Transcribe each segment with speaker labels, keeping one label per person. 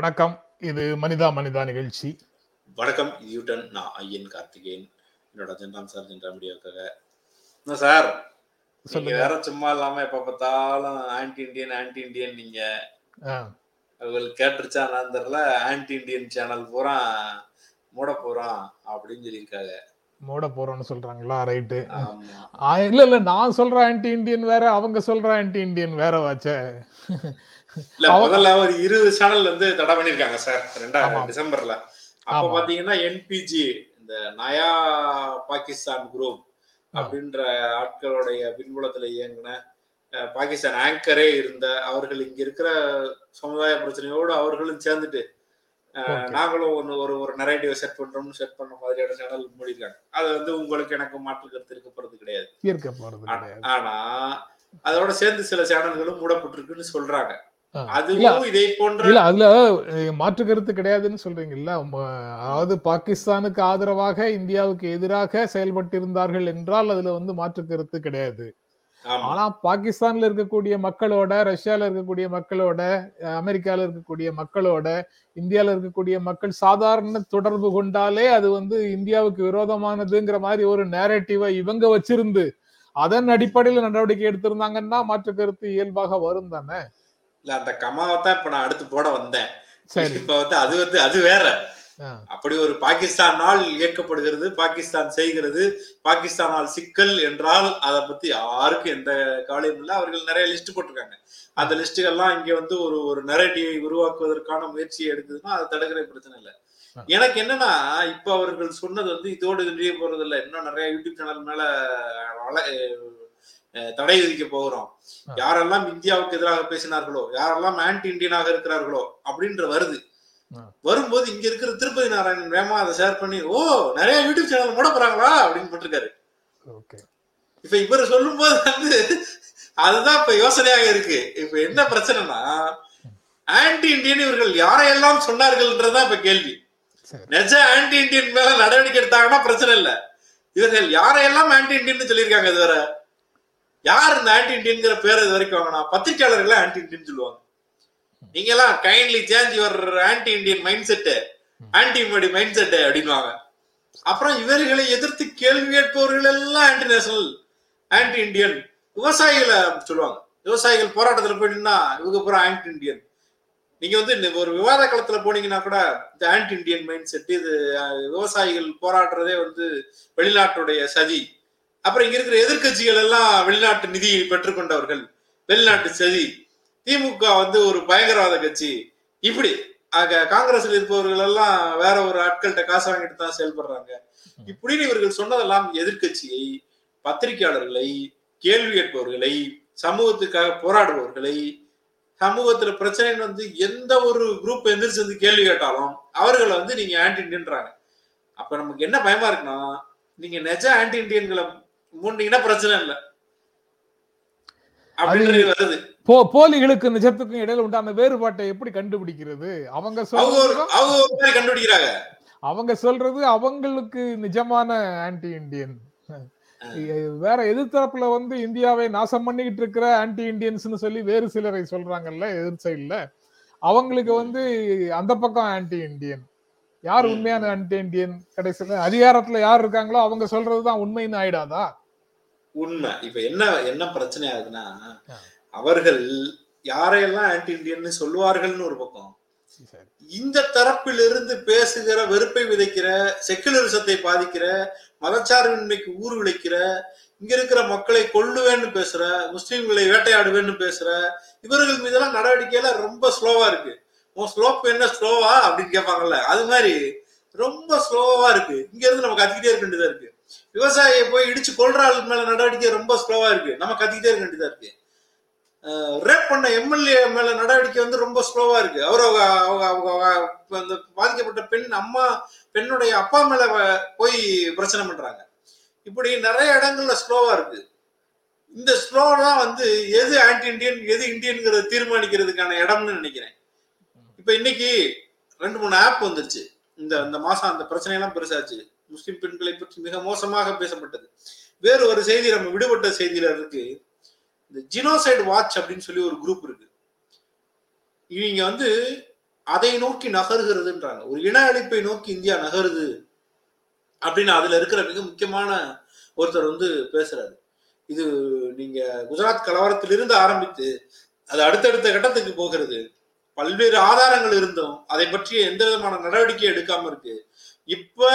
Speaker 1: வணக்கம். இது மனிதா மனிதா நிகழ்ச்சி.
Speaker 2: வணக்கம். யூட்டன் நான் ஐயன் கார்த்திகேயன். என்னோட ஜென்ராம் சார் ஜென்ரா மீடியாவுக்காக என்ன சார்? நீங்க வேற சும்மா இல்லாம எப்ப பார்த்தாலும் ஆன்டி இண்டியன் ஆன்டி இண்டியன் நீங்க.
Speaker 1: ஆ,
Speaker 2: அவங்களுக்கு கேட்டுருச்சா நான் தெரியல. ஆன்டி இண்டியன் சேனல் பூரா மூட போறோம் அப்படின்னு சொல்லியிருக்காங்க.
Speaker 1: மூட போறோம்னு சொல்றாங்களா? ரைட்டு இல்ல இல்ல நான் சொல்ற ஆன்டி இந்தியன் வேற அவங்க சொல்ற ஆன்டி இந்தியன் வேற வாச்சே.
Speaker 2: இல்ல முதல்ல ஒரு இருபது சேனல் வந்து தடை பண்ணிருக்காங்க சார். ரெண்டாயிரம் டிசம்பர்ல. அப்ப. பாத்தீங்கன்னா என்பிஜி இந்த நயா பாகிஸ்தான் குரூப் அப்படின்ற ஆட்களுடைய பின்புலத்துல இயங்கின பாகிஸ்தான் ஆங்கரே இருந்த அவர்கள் இங்க இருக்கிற சமுதாய பிரச்சனையோடு அவர்களும் சேர்ந்துட்டு. நாங்களும் ஒன்று ஒரு ஒரு நரேட்டிவ் செட் பண்றோம்னு செட் பண்ண மாதிரியான சேனல் மூடிருக்காங்க அது வந்து உங்களுக்கு எனக்கு மாற்று கருத்து இருக்க போறது கிடையாது. ஆனா அதோட சேர்ந்து சில சேனல்களும் மூடப்பட்டிருக்குன்னு சொல்றாங்க.
Speaker 1: மாற்று கருத்து கிடையாதுன்னு சொல்றீங்கல்ல? அதாவது பாகிஸ்தானுக்கு ஆதரவாக இந்தியாவுக்கு எதிராக செயல்பட்டிருந்தார்கள் என்றால் அதுல வந்து மாற்று கருத்து கிடையாது. ஆனா பாகிஸ்தான்ல இருக்கக்கூடிய மக்களோட ரஷ்யால இருக்கக்கூடிய மக்களோட அமெரிக்கால இருக்கக்கூடிய மக்களோட இந்தியால இருக்கக்கூடிய மக்கள் சாதாரண தொடர்பு கொண்டாலே அது வந்து இந்தியாவுக்கு விரோதமானதுங்கிற மாதிரி ஒரு நேரட்டிவை இவங்க வச்சிருந்து அதன் அடிப்படையில் நடவடிக்கை எடுத்திருந்தாங்கன்னா மாற்று கருத்து இயல்பாக வரும் தானே?
Speaker 2: இல்ல அந்த கமாவை தான் இப்ப நான் அடுத்து போட வந்தேன். இப்ப வந்து அது வந்து அது வேற. அப்படி ஒரு பாகிஸ்தானால் இயக்கப்படுகிறது பாகிஸ்தான் செய்கிறது பாகிஸ்தானால் சிக்கல் என்றால் அதை பத்தி யாருக்கும் எந்த கவலையும் இல்லை. அவர்கள் நிறைய லிஸ்ட் போட்டிருக்காங்க. அந்த லிஸ்டுகள்லாம் இங்க வந்து ஒரு ஒரு நெரட்டிவை உருவாக்குவதற்கான முயற்சியை எடுக்குதுன்னா அதை தடுக்கிற பிரச்சனை இல்லை. எனக்கு என்னன்னா இப்ப அவர்கள் சொன்னது வந்து இதோடு நிறுவ போறது இல்லை இன்னும் நிறைய யூடியூப் சேனல் மேல தடை விதிக்க போகிறோம். யாரெல்லாம் இந்தியாவுக்கு எதிராக பேசினார்களோ யாரெல்லாம் ஆன்டி இந்தியனாக இருக்கிறார்களோ அப்படின்ற வருது. வரும்போது இங்க இருக்கிற திருப்பதி நாராயணன் வேமா அதை ஷேர் பண்ணி ஓ நிறைய யூடியூப் சேனல் மூட போறாங்களா? அப்படின்னு போட்டிருக்காரு. இப்ப இவர் சொல்லும்போது வந்து அதுதான் இப்ப யோசனையாக இருக்கு. இப்ப என்ன பிரச்சனைனா ஆன்டி இந்தியன் இவர்கள் யாரையெல்லாம் சொன்னார்கள்ன்றதுதான் இப்ப கேள்வி. நிஜ ஆன்டி இந்தியன் மேல நடவடிக்கை எடுத்தாங்கன்னா பிரச்சனை இல்ல. இவர்கள் யாரையெல்லாம் ஆன்டி இந்தியன் சொல்லியிருக்காங்க இதுவரை? யார் இந்த ஆன்டி இண்டியன்கிற பேர் இது வரைக்கும் வாங்கினா? பத்திரிகையாளர்கள் ஆன்டி இந்தியன் சொல்லுவாங்க. நீங்க எல்லாம் kindly change your anti Indian mindset anti Modi mindset அப்படின்வாங்க அப்புறம் இவர்களை எதிர்த்து கேள்வி கேட்பவர்கள் எல்லாம் ஆன்டி நேஷனல் ஆன்டி இண்டியன் விவசாயிகளை சொல்லுவாங்க. விவசாயிகள் போராட்டத்துல போயிட்டீங்கன்னா இவங்க பூரா ஆன்டி இண்டியன் நீங்க வந்து இந்த ஒரு விவாத களத்துல போனீங்கன்னா கூட இந்த ஆன்டி இண்டியன் மைண்ட் செட் இது விவசாயிகள் போராடுறதே வந்து வெளிநாட்டுடைய சதி. அப்புறம் இங்க இருக்கிற எதிர்கட்சிகள் எல்லாம் வெளிநாட்டு நிதியை பெற்றுக்கொண்டவர்கள். வெளிநாட்டு சதி. திமுக வந்து ஒரு பயங்கரவாத கட்சி. இப்படி ஆக காங்கிரஸ்ல இருப்பவர்கள் எல்லாம் வேற ஒரு ஆட்கள்கிட்ட காசு வாங்கிட்டு தான் செயல்படுறாங்க. இப்படின்னு இவர்கள் சொன்னதெல்லாம் எதிர்க்கட்சியை பத்திரிகையாளர்களை கேள்வி கேட்பவர்களை சமூகத்துக்காக போராடுபவர்களை சமூகத்துல பிரச்சனைன்னு வந்து எந்த ஒரு குரூப் எந்திரிச்சு வந்து கேள்வி கேட்டாலும் அவர்களை வந்து நீங்க ஆன்டி இண்டியன்றாங்க அப்ப நமக்கு என்ன பயமா இருக்குன்னா நீங்க நெஜ ஆன்டி இண்டியன்களை மூண்டீங்கன்னா பிரச்சனை இல்லை.
Speaker 1: போலிகளுக்கு நிஜத்துக்கும் இடையில உண்டான வேறுபாட்டை எப்படி கண்டுபிடிக்கிறது? அவங்க
Speaker 2: கண்டுபிடிக்கிறாங்க.
Speaker 1: அவங்க சொல்றது அவங்களுக்கு நிஜமான ஆன்டி இந்தியன் வேற எதிர்த்தரப்புல வந்து இந்தியாவை நாசம் பண்ணிக்கிட்டு இருக்கிற ஆன்டி இந்தியன்ஸ்னு சொல்லி வேறு சிலரை சொல்றாங்கல்ல எதிர் சைடுல. அவங்களுக்கு வந்து அந்த பக்கம் ஆன்டி இந்தியன் யார். உண்மையான ஆன்டி இந்தியன் கடைசியில அதிகாரத்துல யார் இருக்காங்களோ அவங்க சொல்றதுதான் உண்மைன்னு ஆயிடாதா?
Speaker 2: உண்மை. இப்ப என்ன என்ன பிரச்சனை ஆகுதுன்னா. அவர்கள் யாரையெல்லாம் ஆன்டி இண்டியன்னு சொல்லுவார்கள்னு ஒரு பக்கம். இந்த தரப்பிலிருந்து பேசுகிற வெறுப்பை விதைக்கிற செக்குலரிசத்தை பாதிக்கிற மதச்சார்பின்மைக்கு ஊர் விளைக்கிற இங்க இருக்கிற மக்களை கொல்லுவேன்னு பேசுற முஸ்லிம்களை வேட்டையாடுவேன்னு பேசுற இவர்கள் மீதெல்லாம் நடவடிக்கையில ரொம்ப ஸ்லோவா இருக்கு. உன் ஸ்லோப் என்ன ஸ்லோவா அப்படின்னு கேட்பாங்கல்ல. அது மாதிரி ரொம்ப ஸ்லோவா இருக்கு. இங்க இருந்து நம்ம கத்திக்கிட்டே இருக்க வேண்டியதா இருக்கு. விவசாயியை போய் இடிச்சு கொல்ற மேல நடவடிக்கை ரொம்ப ஸ்லோவா இருக்கு. நம்ம கத்திக்கிட்டே இருக்க வேண்டியதா இருக்கு. ரேப் பண்ண எம்எல்ஏ மேல நடவடிக்கை வந்து ரொம்ப ஸ்லோவா இருக்கு. அவர் அவங்க அந்த பாதிக்கப்பட்ட பெண் அம்மா பெண்ணுடைய அப்பா மேல போய் பிரச்சனை பண்றாங்க. இப்படி நிறைய இடங்கள்ல ஸ்லோவா இருக்கு. இந்த ஸ்லோ தான் வந்து எது ஆன்டி இந்தியன் எது இந்தியன்ங்கிறத தீர்மானிக்கிறதுக்கான இடம்னு நினைக்கிறேன். இப்ப இன்னைக்கு ரெண்டு மூணு ஆப் வந்துருச்சு. இந்த இந்த மாசம் அந்த பிரச்சனையெல்லாம் பெருசாச்சு. முஸ்லிம் பெண்களை பற்றி மிக மோசமாக பேசப்பட்டது. வேறு ஒரு செய்தி நம்ம விடுபட்ட செய்தியில இருக்கு. இந்த ஜினோசைட் வாட்ச் அப்படின்னு சொல்லி ஒரு குரூப் இருக்கு. இவங்க வந்து அதை நோக்கி நகருகிறதுன்றாங்க. ஒரு இன அழிப்பை நோக்கி இந்தியா நகருது அப்படின்னு அதுல இருக்கிற மிக முக்கியமான ஒருத்தர் வந்து பேசுறாரு. இது நீங்க குஜராத் கலவரத்திலிருந்து ஆரம்பித்து அது அடுத்தடுத்த கட்டத்துக்கு போகிறது. பல்வேறு ஆதாரங்கள் இருந்தும் அதை பற்றிய எந்த விதமான நடவடிக்கை எடுக்காம இருக்கு. இப்ப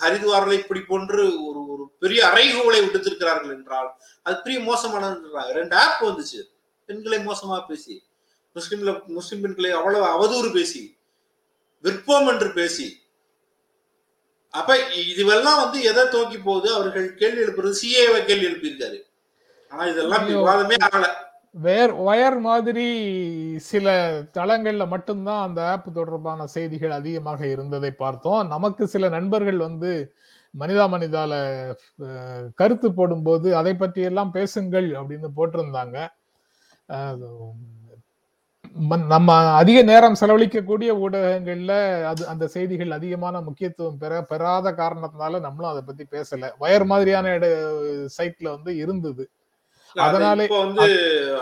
Speaker 2: ஹரித்வாரில் இப்படி போன்று ஒரு ஒரு பெரிய அறைகூலை விடுத்திருக்கிறார்கள் என்றால் அது பெரிய மோசமானதுன்றாங்க ரெண்டு ஆப் வந்துச்சு. பெண்களை மோசமா பேசி முஸ்லிம்ல முஸ்லிம் பெண்களை அவ்வளவு அவதூறு பேசி விற்போம் என்று பேசி. அப்ப இதுவெல்லாம் வந்து எதை தோக்கி போகுது? அவர்கள் கேள்வி எழுப்புறது சிஏவை கேள்வி எழுப்பியிருக்காரு. ஆனா இதெல்லாம். விவாதமே ஆகல.
Speaker 1: வேர் ஒயர் மாதிரி சில தளங்கள்ல மட்டும்தான் அந்த ஆப் தொடர்பான செய்திகள் அதிகமாக இருந்ததை பார்த்தோம். நமக்கு சில நண்பர்கள் வந்து மனிதா மனிதால கருத்து போடும்போது அதை பற்றி எல்லாம் பேசுங்கள் அப்படின்னு போட்டிருந்தாங்க. நம்ம அதிக நேரம் செலவழிக்கக்கூடிய ஊடகங்கள்ல அது அந்த செய்திகள் அதிகமான முக்கியத்துவம் பெற பெறாத காரணத்தினால நம்மளும் அதை பத்தி பேசல. வயர் மாதிரியான சைட்ல வந்து இருந்தது. அதனாலே-
Speaker 2: இப்போ வந்து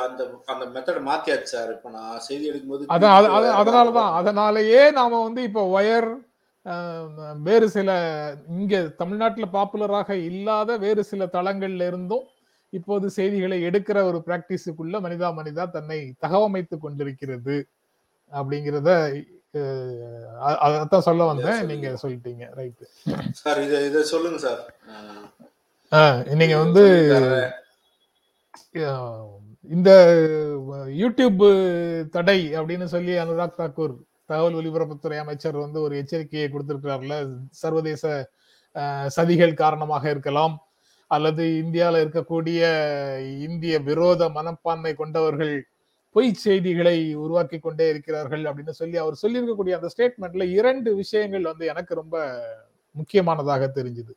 Speaker 2: அந்த அந்த மெத்தட் மாத்தியாச்சு சார் இப்ப நான் செய்தி எடுக்கும்போது
Speaker 1: அதான் அது- அது- அதனாலதான். அதனாலயே நாம வந்து இப்ப ஒயர் வேறு சில இங்க தமிழ்நாட்டுல பாப்புலராக இல்லாத வேறு சில தளங்கள்ல இருந்தும் இப்போது செய்திகளை எடுக்கிற ஒரு பிராக்டிஸுக்குள்ள மனிதா மனிதா தன்னை தகவமைத்துக் கொண்டிருக்கிறது அப்படிங்கிறத அஹ், அ- அதைத்தான் சொல்ல வந்தேன். நீங்க சொல்லிட்டீங்க. ரைட்
Speaker 2: சார் இத இத சொல்லுங்க சார்
Speaker 1: நீங்க வந்து இந்த யூடியூப் தடை அப்படின்னு சொல்லி அனுராக் தாக்கூர் தகவல் ஒலிபரப்புத்துறை அமைச்சர் வந்து ஒரு எச்சரிக்கையை கொடுத்திருக்கிறார்ல. சர்வதேச சதிகள் காரணமாக இருக்கலாம் அல்லது இந்தியாவில் இருக்கக்கூடிய இந்திய விரோத மனப்பான்மை கொண்டவர்கள் பொய் செய்திகளை உருவாக்கி கொண்டே இருக்கிறார்கள் அப்படின்னு சொல்லி அவர் சொல்லியிருக்கக்கூடிய அந்த ஸ்டேட்மெண்ட்ல இரண்டு விஷயங்கள் வந்து எனக்கு ரொம்ப முக்கியமானதாக தெரிஞ்சுது.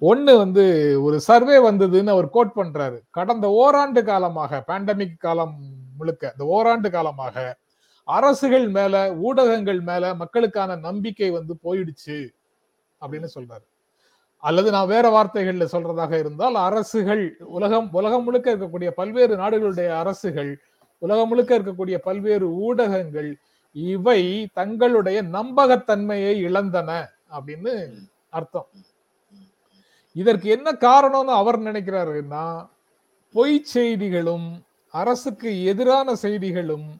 Speaker 1: ஒண்ணு வந்து ஒரு சர்வே வந்ததுன்னு அவர் கோட் பண்றாரு. கடந்த ஓராண்டு காலமாக பேண்டமிக் காலம் முழுக்க இந்த ஓராண்டு காலமாக அரசுகள் மேல ஊடகங்கள் மேல மக்களுக்கான நம்பிக்கை வந்து போயிடுச்சு அப்படின்னு சொல்றாரு. அல்லது நான் வேற வார்த்தைகள்ல சொல்றதாக இருந்தால் அரசுகள் உலகம் உலகம் முழுக்க இருக்கக்கூடிய பல்வேறு நாடுகளுடைய அரசுகள் உலகம் முழுக்க இருக்கக்கூடிய பல்வேறு ஊடகங்கள் இவை தங்களுடைய நம்பகத்தன்மையை இழந்தன அப்படின்னு அர்த்தம். இதற்கு என்ன காரணம்னு அவர் நினைக்கிறாருன்னா பொய் செய்திகளும் அரசுக்கு எதிரான செய்திகளும்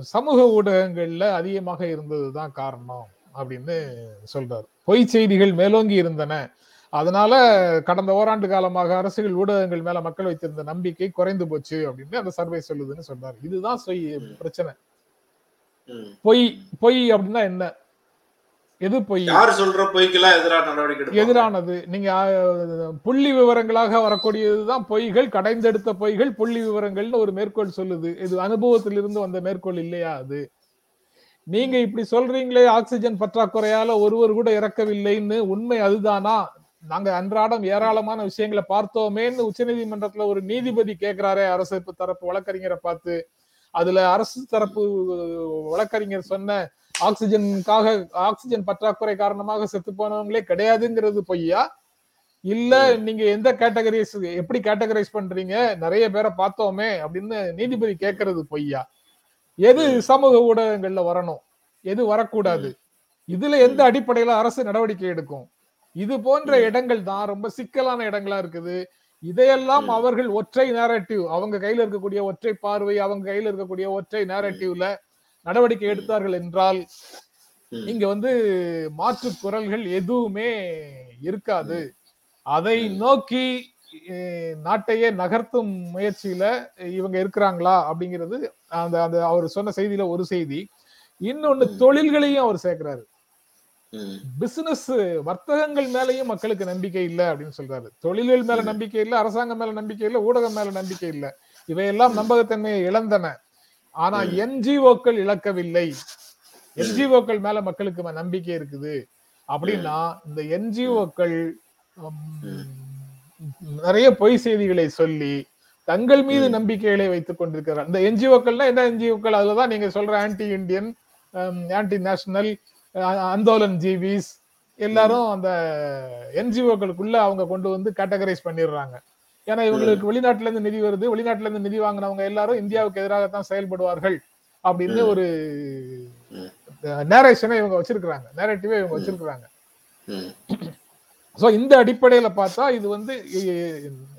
Speaker 1: சமூக ஊடகங்கள்ல அதிகமாக இருந்ததுதான் காரணம் அப்படின்னு சொல்றாரு. பொய் செய்திகள் மேலோங்கி இருந்தன. அதனால கடந்த ஓராண்டு காலமாக அரசுகள் ஊடகங்கள் மேல மக்கள் வைத்திருந்த நம்பிக்கை குறைந்து போச்சு அப்படின்னு அந்த சர்வே சொல்லுதுன்னு சொல்றாரு. இதுதான் சொய்- பிரச்சனை. பொய் பொய் அப்படின்னா என்ன? எது பொய்?
Speaker 2: யார் சொல்ற பொய்க்கெல்லாம் எதிராக நடவடிக்கை?
Speaker 1: எதிரானது. நீங்க புள்ளி விவரங்களாக வரக்கூடியதுதான் பொய்கள் கடைந்தெடுத்த பொய்கள் புள்ளி விவரங்கள்னு ஒரு மேற்கோள் சொல்லுது. இது அனுபவத்திலிருந்து வந்த மேற்கோள் இல்லையா அது? நீங்க இப்படி சொல்றீங்களே ஆக்சிஜன் பற்றாக்குறையால ஒருவர் கூட இறக்கவில்லைன்னு. உண்மை அதுதானா? நாங்க அன்றாடம் ஏராளமான விஷயங்களை பார்த்தோமேன்னு உச்சநீதிமன்றத்துல ஒரு நீதிபதி கேக்குறாரே அரசு தரப்பு வழக்கறிஞரை பார்த்து. அதுல அரசு தரப்பு வழக்கறிஞர் சொன்ன ஆக்சிஜனுக்காக ஆக்சிஜன் பற்றாக்குறை காரணமாக செத்து போனவங்களே கிடையாதுங்கிறது பொய்யா? இல்ல நீங்க எந்த கேட்டகரைஸ் எப்படி கேட்டகரைஸ் பண்றீங்க? நிறைய பேரை பார்த்தோமே அப்படின்னு நீதிபதி கேட்கறது பொய்யா? எது சமூக ஊடகங்கள்ல வரணும்? எது வரக்கூடாது? இதுல எந்த அடிப்படையில அரசு நடவடிக்கை எடுக்கும்? இது போன்ற இடங்கள் தான் ரொம்ப சிக்கலான இடங்களா இருக்குது. இதையெல்லாம். அவர்கள் ஒற்றை நேரட்டிவ் அவங்க கையில இருக்கக்கூடிய ஒற்றை பார்வை அவங்க கையில இருக்கக்கூடிய ஒற்றை நேரட்டிவ்ல நடவடிக்கை எடுத்தார்கள் என்றால். இங்க வந்து மாற்று குரல்கள் எதுவுமே இருக்காது. அதை நோக்கி நாட்டையே நகர்த்தும் முயற்சியில இவங்க இருக்கிறாங்களா அப்படிங்கிறது அந்த அந்த அவர் சொன்ன செய்தியில ஒரு செய்தி. இன்னொன்னு தொழில்களையும் அவர் சேர்க்கிறாரு. பிசினஸ் வர்த்தகங்கள் மேலயும் மக்களுக்கு நம்பிக்கை இல்ல அப்படின்னு சொல்றாரு. தொழில்கள் மேல நம்பிக்கை இல்ல அரசாங்கம் மேல நம்பிக்கை இல்ல ஊடகம் மேல நம்பிக்கை இல்ல. இவையெல்லாம் நம்பகத்தன்மையை இழந்தன. ஆனா என்ஜிஓக்கள் இழக்கவில்லை. என்ஜிஓக்கள் மேல மக்களுக்கு நம்பிக்கை இருக்குது. அப்படின்னா இந்த என்ஜிஓக்கள் நிறைய பொய் செய்திகளை சொல்லி தங்கள் மீது நம்பிக்கைகளை வைத்துக் கொண்டிருக்கிறார். இந்த என்ஜிஓக்கள்னா என்ன என்ஜிஓக்கள்? அதுலதான் நீங்க சொல்ற ஆன்டி இந்தியன் ஆன்டி நேஷனல் அந்தோலன் ஜீவிஸ் எல்லாரும் அந்த என்ஜிஓக்களுக்குள்ள அவங்க கொண்டு வந்து கேட்டகரைஸ் பண்ணிடுறாங்க. ஏன்னா இவங்களுக்கு வெளிநாட்டுல இருந்து நிதி வருது. வெளிநாட்டுல இருந்து நிதி வாங்கினவங்க எல்லாரும் இந்தியாவுக்கு எதிராகத்தான் செயல்படுவார்கள் அப்படின்னு ஒரு நேரேஷனை இவங்க வச்சிருக்கிறாங்க. நேரேட்டிவே இவங்க வச்சிருக்கிறாங்க. ஸோ இந்த அடிப்படையில பார்த்தா இது வந்து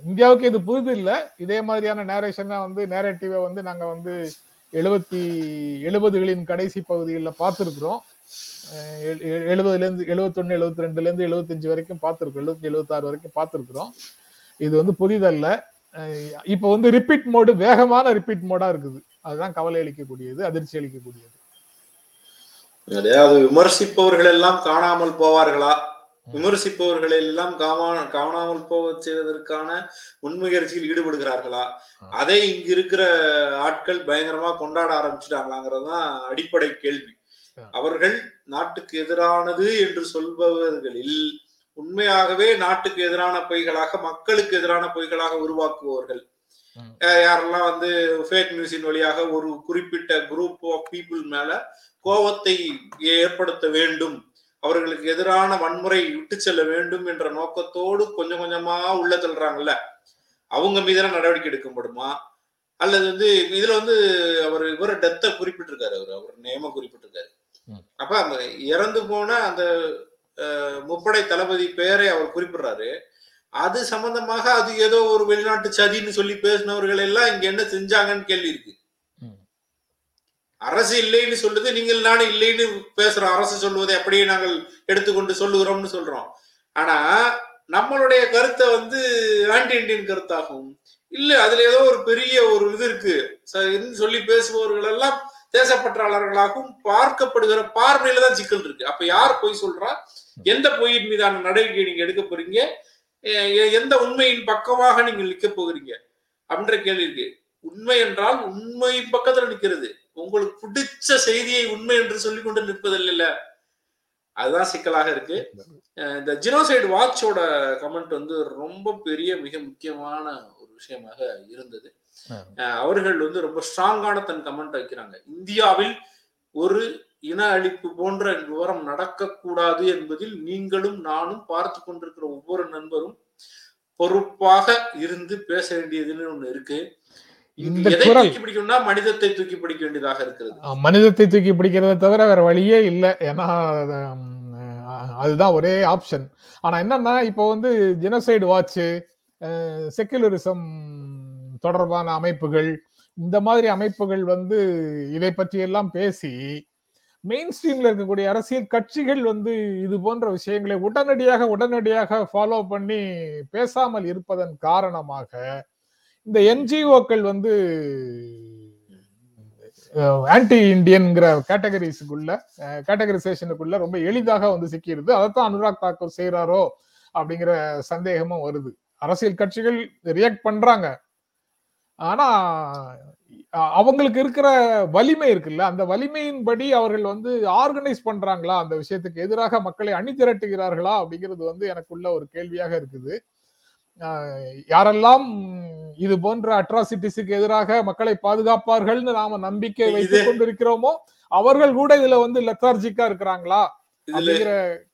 Speaker 1: இந்தியாவுக்கு இது புதுது இல்ல. இதே மாதிரியான நேரேஷனை வந்து நேரேட்டிவை வந்து நாங்க வந்து எழுபத்தி எழுபதுகளின் கடைசி பகுதிகளில் பார்த்துருக்குறோம். எழுபதுல இருந்து எழுபத்தொன்னு எழுபத்தி ரெண்டுல இருந்து எழுபத்தஞ்சு வரைக்கும் பார்த்துருக்கோம் எழுபத்தி எழுபத்தாறு வரைக்கும் பார்த்துருக்குறோம். இது வந்து புதிதல்ல. இப்போ வந்து ரிப்பீட் மோடு வேகமான ரிப்பீட் மோடா இருக்குது. அதுதான் கவலை அளிக்கக்கூடியது அதிர்ச்சி அளிக்கக்கூடியது.
Speaker 2: அதாவது விமர்சிப்பவர்கள் எல்லாம் காணாமல் போவார்களா? விமர்சிப்பவர்களை எல்லாம் காணாமல் போக செய்வதற்கான முன்முயற்சியில் ஈடுபடுகிறார்களா? அதை இங்க இருக்கிற ஆட்கள் பயங்கரமா கொண்டாட ஆரம்பிச்சுட்டாங்களாங்கிறது தான் அடிப்படை கேள்வி. அவர்கள் நாட்டுக்கு எதிரானது என்று சொல்பவர்களில் உண்மையாகவே நாட்டுக்கு எதிரான பொய்களாக மக்களுக்கு எதிரான பொய்களாக உருவாக்குபவர்கள் யாரெல்லாம் வந்து ஃபேக் நியூஸின் வழியாக ஒரு குறிப்பிட்ட குரூப் ஆஃப் பீப்புள் மேல கோபத்தை ஏற்படுத்த வேண்டும் அவர்களுக்கு எதிரான வன்முறை விட்டு செல்ல வேண்டும் என்ற நோக்கத்தோடு கொஞ்சம் கொஞ்சமா உள்ள தள்ளுறாங்கல்ல அவங்க மீதான நடவடிக்கை எடுக்கப்படுமா? அல்லது வந்து இதுல வந்து அவர் இவர டெத்தை குறிப்பிட்டிருக்காரு அவர் அவர் நேம குறிப்பிட்டிருக்காரு. அப்ப அந்த இறந்து போன அந்த முப்படை தளபதி பெயரை அவர் குறிப்பிடுறாரு. அது சம்பந்தமாக அது ஏதோ ஒரு வெளிநாட்டு சதின்னு சொல்லி பேசினவர்கள் எல்லாம் இங்க என்ன செஞ்சாங்கன்னு கேள்வி இருக்கு. அரசு இல்லைன்னு சொல்லுது நீங்கள் நானும் இல்லைன்னு பேசுறோம். அரசு சொல்லுவதை அப்படியே நாங்கள் எடுத்துக்கொண்டு சொல்லுகிறோம்னு சொல்றோம். ஆனா நம்மளுடைய கருத்தை வந்து ஆன்டி இண்டியன் கருத்தாகும். இல்ல அதுல ஏதோ ஒரு பெரிய ஒரு இது இருக்கு. சொல்லி பேசுபவர்கள் எல்லாம் தேசப்பற்றாளர்களாகவும் பார்க்கப்படுகிற பார்வையில தான் சிக்கல் இருக்கு. அப்ப யார் பொய் சொல்றா? எந்த பொய்யின் மீதான நடவடிக்கை நீங்க எடுக்க போறீங்க? எந்த உண்மையின் பக்கமாக நீங்கள் நிக்க போகிறீங்க? அப்படின்ற கேள்வி இருக்கு. உண்மை என்றால் உண்மையின் பக்கத்துல நிக்கிறது. உங்களுக்கு பிடிச்ச செய்தியை உண்மை என்று சொல்லி கொண்டு நிற்பதில்லை அதுதான் சிக்கலாக இருக்கு. இந்த ஜினோசைடு வாட்சோட கமெண்ட் வந்து ரொம்ப பெரிய மிக முக்கியமான ஒரு விஷயமாக இருந்தது. அவர்கள் வந்து ரொம்ப ஸ்ட்ராங்கான தன் கமெண்ட் வைக்கிறாங்க. இந்தியாவில் ஒரு இன அழிப்பு போன்ற விவரம் நடக்கக்கூடாது என்பதில் நீங்களும் நானும் பார்த்து கொண்டிருக்கிற ஒவ்வொரு நண்பரும் பொறுப்பாக இருந்து பேச வேண்டியதுன்னு ஒண்ணு இருக்கு. மனிதத்தை தூக்கி பிடிக்க வேண்டியதாக இருக்கிறது
Speaker 1: மனிதத்தை தூக்கி பிடிக்கிறத தவிர வேற வழியே இல்லை. ஏன்னா அதுதான் ஒரே ஆப்ஷன் ஆனா என்னன்னா இப்போ வந்து ஜெனசைடு வாட்ச் செக்குலரிசம் தொடர்பான அமைப்புகள் இந்த மாதிரி அமைப்புகள் வந்து இதை பற்றி எல்லாம் பேசி மெயின் ஸ்ட்ரீம்ல இருக்கக்கூடிய அரசியல் கட்சிகள் வந்து இது போன்ற விஷயங்களை உடனடியாக உடனடியாக ஃபாலோ பண்ணி பேசாமல் இருப்பதன் காரணமாக இந்த என்ஜிஓக்கள் வந்து ஆன்டி இண்டியன்ங்கிற கேட்டகரிஸுக்குள்ள கேட்டகரைசேஷனுக்குள்ள ரொம்ப எளிதாக வந்து சிக்கிடுது. அதைத்தான் அனுராக் தாக்கூர் செய்யறாரோ அப்படிங்கிற சந்தேகமும் வருது. அரசியல் கட்சிகள் ரியாக்ட் பண்றாங்க. ஆனா அவங்களுக்கு இருக்கிற வலிமை இருக்குல்ல? அந்த வலிமையின்படி அவர்கள் வந்து ஆர்கனைஸ் பண்றாங்களா? அந்த விஷயத்துக்கு எதிராக மக்களை அணி திரட்டுகிறார்களா? அப்படிங்கிறது வந்து எனக்குள்ள ஒரு கேள்வியாக இருக்குது. யாரெல்லாம் இது போன்ற அட்ராசிட்டிஸுக்கு எதிராக மக்களை பாதுகாப்பார்கள்னு நாம நம்பிக்கை வைத்துக் கொண்டிருக்கிறோமோ அவர்கள் கூட இதுல வந்து லெத்தார்ஜிக்கா இருக்கிறாங்களா? அப்படிங்கிற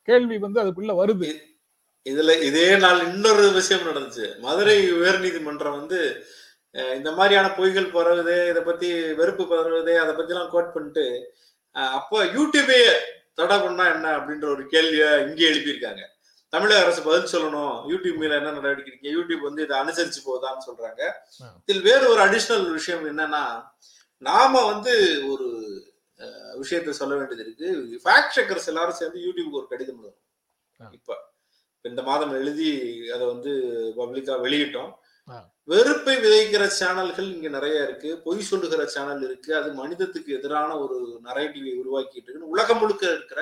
Speaker 1: கேள்வி வந்து அதுக்குள்ள வருது.
Speaker 2: இதுல இதே நாள் இன்னொரு விஷயம் நடந்துச்சு. மதுரை உயர் நீதிமன்றம் வந்து இந்த மாதிரியான பொய்கள் பரவுதே இதை பத்தி வெறுப்பு பரவுதே அதை பத்தி எல்லாம் கோட் பண்ணிட்டு அப்போ யூடியூபே தடை பண்ணா என்ன அப்படின்ற ஒரு கேள்வியை இங்கே எழுப்பியிருக்காங்க தமிழக அரசு பதில் சொல்லணும் யூடியூப் மேல என்ன நடவடிக்கை இருக்கு யூடியூப் வந்து இதை அனுசரிச்சு போகுதான்னு சொல்றாங்க. இதில் வேறு ஒரு அடிஷனல் விஷயம் என்னன்னா நாம வந்து ஒரு விஷயத்தை சொல்ல வேண்டியது இருக்கு ஃபேக்ட் செக்கர்ஸ் எல்லாரும் சேர்ந்து யூடியூப்க்கு ஒரு கடிதம் எழுதணும். இப்ப இந்த மாதம் எழுதி அதை வந்து பப்ளிக்கா வெளியிட்டோம். வெறுப்பை விதைக்கிற சேனல்கள் இங்க நிறைய இருக்கு. பொய் சொல்லுகிற சேனல் இருக்கு. அது மனிதத்துக்கு எதிரான ஒரு நரேட்டிவை உருவாக்கிட்டு இருக்கு உலகம் முழுக்க இருக்கிற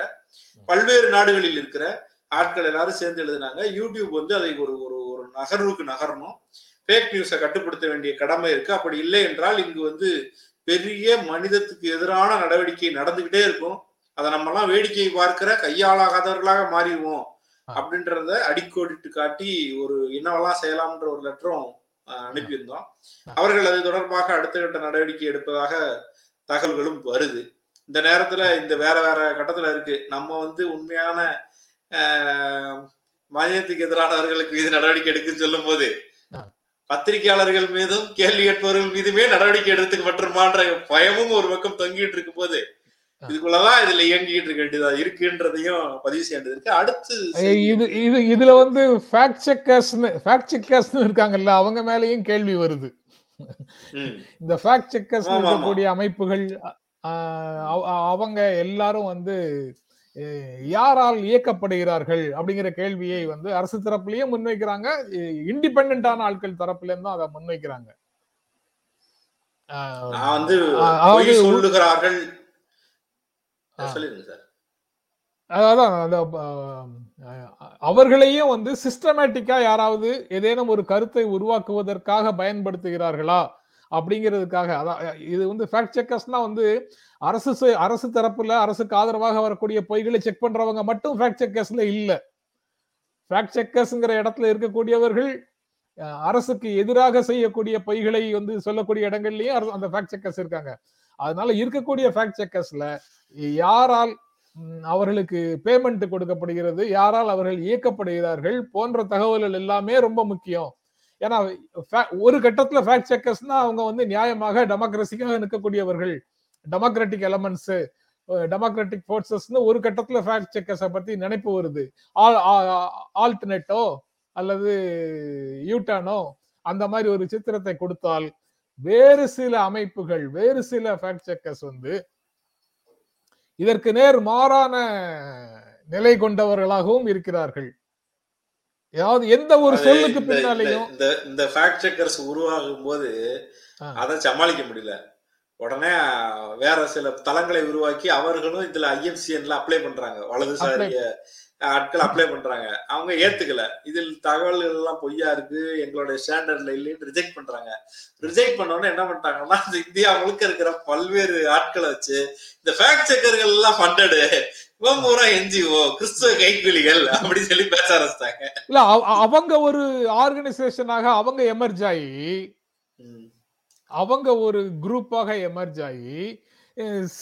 Speaker 2: பல்வேறு நாடுகளில் இருக்கிற ஆட்கள் எல்லாரும் சேர்ந்து எழுதினாங்க. யூடியூப் வந்து அதை ஒரு ஒரு ஒரு நகர்வுக்கு நகரணும். ஃபேக் நியூஸை கட்டுப்படுத்த வேண்டிய கடமை இருக்கு. அப்படி இல்லை என்றால் இங்கு வந்து பெரிய மனிதத்துக்கு எதிரான நடவடிக்கை நடந்துகிட்டே இருக்கும். அதை நம்ம எல்லாம் வேடிக்கை பார்க்கிற கையாளாகாதவர்களாக மாறிடுவோம். அப்படின்றத அடிக்கோடிட்டு காட்டி ஒரு என்னவெல்லாம் செய்யலாம்ன்ற ஒரு லெட்டரும் அனுப்பியிருந்தோம். அவர்கள் அது தொடர்பாக அடுத்த கட்ட நடவடிக்கை எடுப்பதாக தகவல்களும் வருது. இந்த நேரத்துல இந்த வேற வேற கட்டத்துல இருக்கு. நம்ம வந்து உண்மையான ஆஹ், மனிதத்துக்கு எதிரானவர்களுக்கு மீது நடவடிக்கை எடுக்குன்னு சொல்லும் போது. பத்திரிகையாளர்கள் மீதும் கேள்வி கேட்பவர்கள் மீதுமே நடவடிக்கை எடுத்துக்கப்பட்டுருமான்ற பயமும் ஒரு பக்கம் தொங்கிட்டு இருக்கும் போது இதுக்குள்ளதான் இதுல இயங்கிட்டு இருக்க வேண்டியதா இருக்குன்றதையும் பதிவு செய்ய வேண்டியது இருக்கு. அடுத்து
Speaker 1: இது இது இதுல வந்து ஃபேக்ட் செக்கர்ஸ்னு ஃபேக்ட் செக்கர்ஸ்னு இருக்காங்கல்ல அவங்க மேலயும் கேள்வி வருது. இந்த ஃபேக்ட் செக்கர்ஸ். இருக்கக்கூடிய அமைப்புகள் அவங்க எல்லாரும் வந்து யாரால் இயக்கப்படுகிறார்கள் அப்படிங்கிற கேள்வியை வந்து அரசு தரப்புலயும் முன்வைக்கிறாங்க. இண்டிபெண்டான ஆட்கள் தரப்புல இருந்தும் அதை முன்வைக்கிறாங்க. அதாவது
Speaker 2: சார்
Speaker 1: அதான் அந்த, அவர்களையும் வந்து சிஸ்டமேட்டிக்கா யாராவது ஏதேனும் ஒரு கருத்தை உருவாக்குவதற்காக பயன்படுத்துகிறார்களா அப்படிங்கிறதுக்காக அதான் இது வந்து ஃபேக்ட் செக்கர்ஸ்னா வந்து அரசு அரசு தரப்புல அரசுக்கு ஆதரவாக வரக்கூடிய பொய்களை செக் பண்றவங்க மட்டும் ஃபேக்ட் செக்கர்ஸ்ல இல்ல. ஃபேக்ட் செக்கர்ஸ்ங்கிற இடத்துல இருக்கக்கூடியவர்கள் அரசுக்கு எதிராக செய்யக்கூடிய பொய்களை வந்து சொல்லக்கூடிய இடங்கள்லயும் அந்த ஃபேக்ட் செக்கர்ஸ் இருக்காங்க. அதனால இருக்கக்கூடிய ஃபேக்ட் செக்கர்ஸ்ல யாரால் அவர்களுக்கு பேமெண்ட் கொடுக்கப்படுகிறது யாரால் அவர்கள் இயக்கப்படுகிறார்கள் போன்ற தகவல்கள் எல்லாமே ரொம்ப முக்கியம். ஏன்னா ஒரு கட்டத்துல ஃபேக்ட் செக்கர்ஸ்னா அவங்க வந்து நியாயமாக டெமோக்ரஸிக்காக நிற்கக்கூடியவர்கள். டெமோக்ராட்டிக் எலமெண்ட்ஸ் டெமோக்ராட்டிக் ஃபோர்ஸஸ்னு ஒரு கட்டத்துல ஃபேக்ட் செக்கர்ஸை பத்தி நினைப்பு வருது. ஆல்டர்னேட்டோ அல்லது யூட்டானோ அந்த மாதிரி ஒரு சித்திரத்தை கொடுத்தால் வேறு சில அமைப்புகள் வேறு சில ஃபேக்ட் செக்கர்ஸ் வந்து இதற்கு நேர் மாறான நிலை கொண்டவர்களாகவும் இருக்கிறார்கள். அதாவது எந்த ஒரு சொல்லுக்கு பின்னாலேயும்
Speaker 2: இந்த இந்த ஃபேக்ட் செக்கர்ஸ் உருவாகும் போது. அதை சமாளிக்க முடியல. உடனே வேற சில தளங்களை உருவாக்கி அவர்களும் இதுல ஐஎம்சிஎன்ல அப்ளை பண்றாங்க. வலதுசாரிய ஆட்கள் அப்ளை பண்றாங்க. அவங்க ஏத்துக்கல. இதில் தகவல்கள் எல்லாம் பொய்யா இருக்கு. எங்களுடைய ஸ்டாண்டர்ட்ல இல்லைன்னு ரிஜெக்ட் பண்றாங்க. ரிஜெக்ட் பண்ணோன்னு என்ன பண்ணிட்டாங்கன்னா இந்த இந்தியா முழுக்க இருக்கிற பல்வேறு ஆட்களை வச்சு இந்த ஃபேக்ட் செக்கர்கள் எல்லாம் ஃபண்டடு பூரா என்ஜிஓ கிறிஸ்துவ கைக்கூலிகள் அப்படி சொல்லி பேச ஆரம்பிச்சிட்டாங்க.
Speaker 1: இல்ல அவ- அவங்க ஒரு ஆர்கனைசேஷனாக அவங்க எமர்ஜ் ஆகி. அவங்க ஒரு குரூப்பாக எமர்ஜ் ஆகி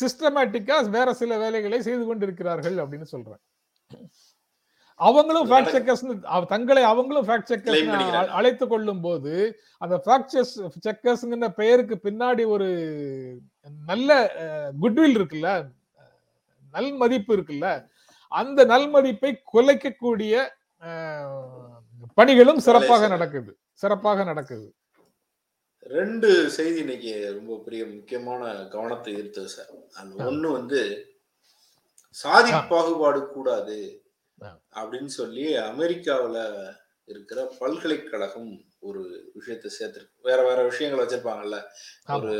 Speaker 1: சிஸ்டமேட்டிக்கா வேற சில வேலைகளை செய்து கொண்டிருக்கிறார்கள் அப்படின்னு சொல்றேன். அவங்களும் ஃபேக்ட் செக்கர்ஸ் தங்களை அவங்களும் ஃபேக்ட் செக்கர்ஸ். அழைத்து கொள்ளும் போது அந்த ஃபேக்ட் செக்கர்ஸ்ங்கிற பெயருக்கு பின்னாடி ஒரு நல்ல குட்வில் இருக்குல்ல நல் மதிப்பு இருக்குல்ல அந்த நல் மதிப்பை குலைக்கக்கூடிய பணிகளும் சிறப்பாக நடக்குது சிறப்பாக நடக்குது
Speaker 2: ரெண்டு செய்தி இன்னைக்கு ரொம்ப பெரிய முக்கியமான கவனத்தை ஈர்த்தது சார் அந்த. ஒண்ணு வந்து சாதி. பாகுபாடு கூடாது. அப்படின்னு சொல்லி அமெரிக்காவுல இருக்கிற பல்கலைக்கழகம் ஒரு விஷயத்தை சேர்த்திருக்கு வேற வேற விஷயங்கள் வச்சிருப்பாங்கல்ல. ஒரு